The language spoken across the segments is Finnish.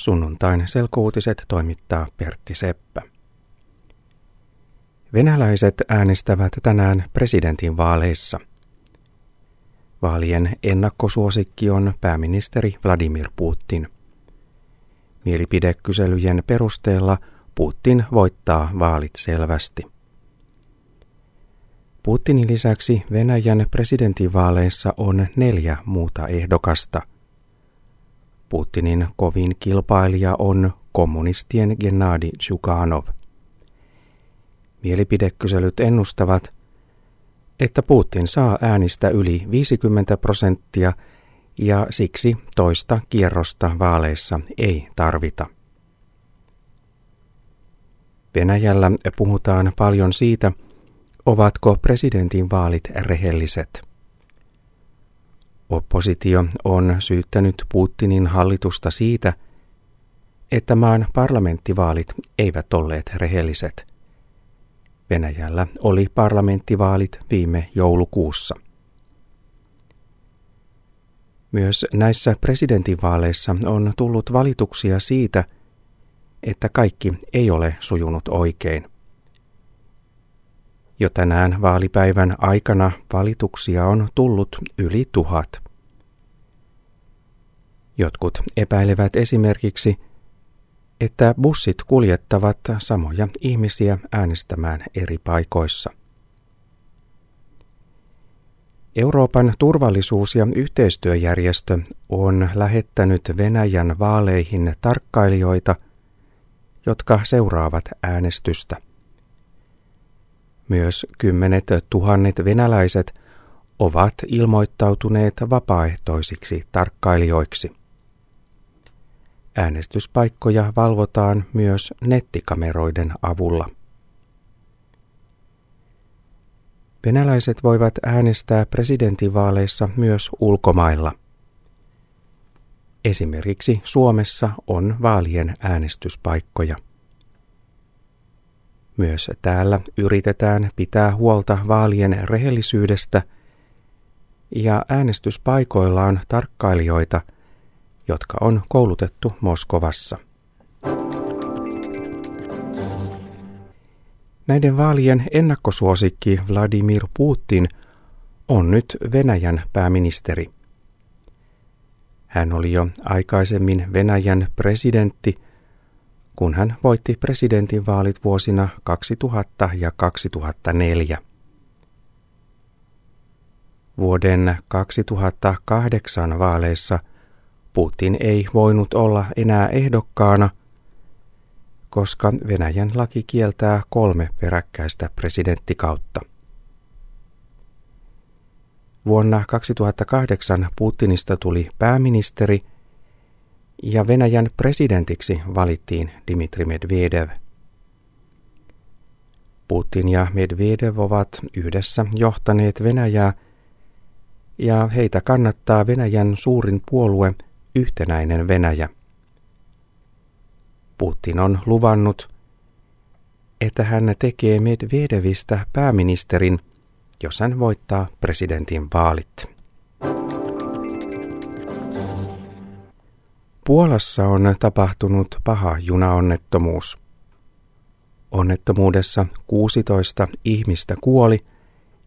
Sunnuntain selkouutiset toimittaa Pertti Seppä. Venäläiset äänestävät tänään presidentin vaaleissa. Vaalien ennakkosuosikki on pääministeri Vladimir Putin. Mielipidekyselyjen perusteella Putin voittaa vaalit selvästi. Putinin lisäksi Venäjän presidentinvaaleissa on neljä muuta ehdokasta. Putinin kovin kilpailija on kommunistien Gennadi Zhuganov. Mielipidekyselyt ennustavat, että Putin saa äänistä yli 50 prosenttia ja siksi toista kierrosta vaaleissa ei tarvita. Venäjällä puhutaan paljon siitä, Ovatko presidentin vaalit rehelliset? Oppositio on syyttänyt Putinin hallitusta siitä, että maan parlamenttivaalit eivät olleet rehelliset. Venäjällä oli parlamenttivaalit viime joulukuussa. Myös näissä presidentinvaaleissa on tullut valituksia siitä, että kaikki ei ole sujunut oikein. Jo tänään vaalipäivän aikana valituksia on tullut yli tuhat. Jotkut epäilevät esimerkiksi, että bussit kuljettavat samoja ihmisiä äänestämään eri paikoissa. Euroopan turvallisuus- ja yhteistyöjärjestö on lähettänyt Venäjän vaaleihin tarkkailijoita, jotka seuraavat äänestystä. Myös kymmenet tuhannet venäläiset ovat ilmoittautuneet vapaaehtoisiksi tarkkailijoiksi. Äänestyspaikkoja valvotaan myös nettikameroiden avulla. Venäläiset voivat äänestää presidentinvaaleissa myös ulkomailla. Esimerkiksi Suomessa on vaalien äänestyspaikkoja. Myös täällä yritetään pitää huolta vaalien rehellisyydestä ja äänestyspaikoilla on tarkkailijoita, jotka on koulutettu Moskovassa. Näiden vaalien ennakkosuosikki Vladimir Putin on nyt Venäjän pääministeri. Hän oli jo aikaisemmin Venäjän presidentti – kun hän voitti presidentinvaalit vuosina 2000 ja 2004. Vuoden 2008 vaaleissa Putin ei voinut olla enää ehdokkaana, koska Venäjän laki kieltää kolme peräkkäistä presidenttikautta. Vuonna 2008 Putinista tuli pääministeri – ja Venäjän presidentiksi valittiin Dmitri Medvedev. Putin ja Medvedev ovat yhdessä johtaneet Venäjää ja heitä kannattaa Venäjän suurin puolue Yhtenäinen Venäjä. Putin on luvannut, että hän tekee Medvedevistä pääministerin, jos hän voittaa presidentin vaalit. Puolassa on tapahtunut paha junaonnettomuus. Onnettomuudessa 16 ihmistä kuoli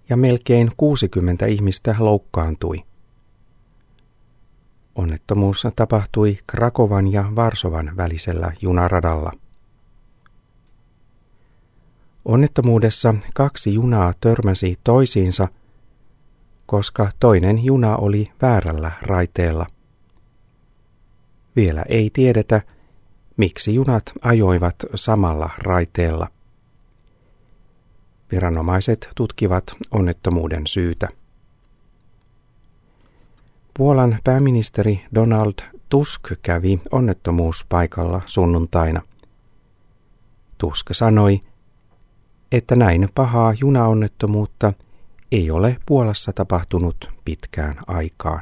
ja melkein 60 ihmistä loukkaantui. Onnettomuus tapahtui Krakovan ja Varsovan välisellä junaradalla. Onnettomuudessa kaksi junaa törmäsi toisiinsa, koska toinen juna oli väärällä raiteella. Vielä ei tiedetä, miksi junat ajoivat samalla raiteella. Viranomaiset tutkivat onnettomuuden syytä. Puolan pääministeri Donald Tusk kävi onnettomuuspaikalla sunnuntaina. Tusk sanoi, että näin pahaa junaonnettomuutta ei ole Puolassa tapahtunut pitkään aikaan.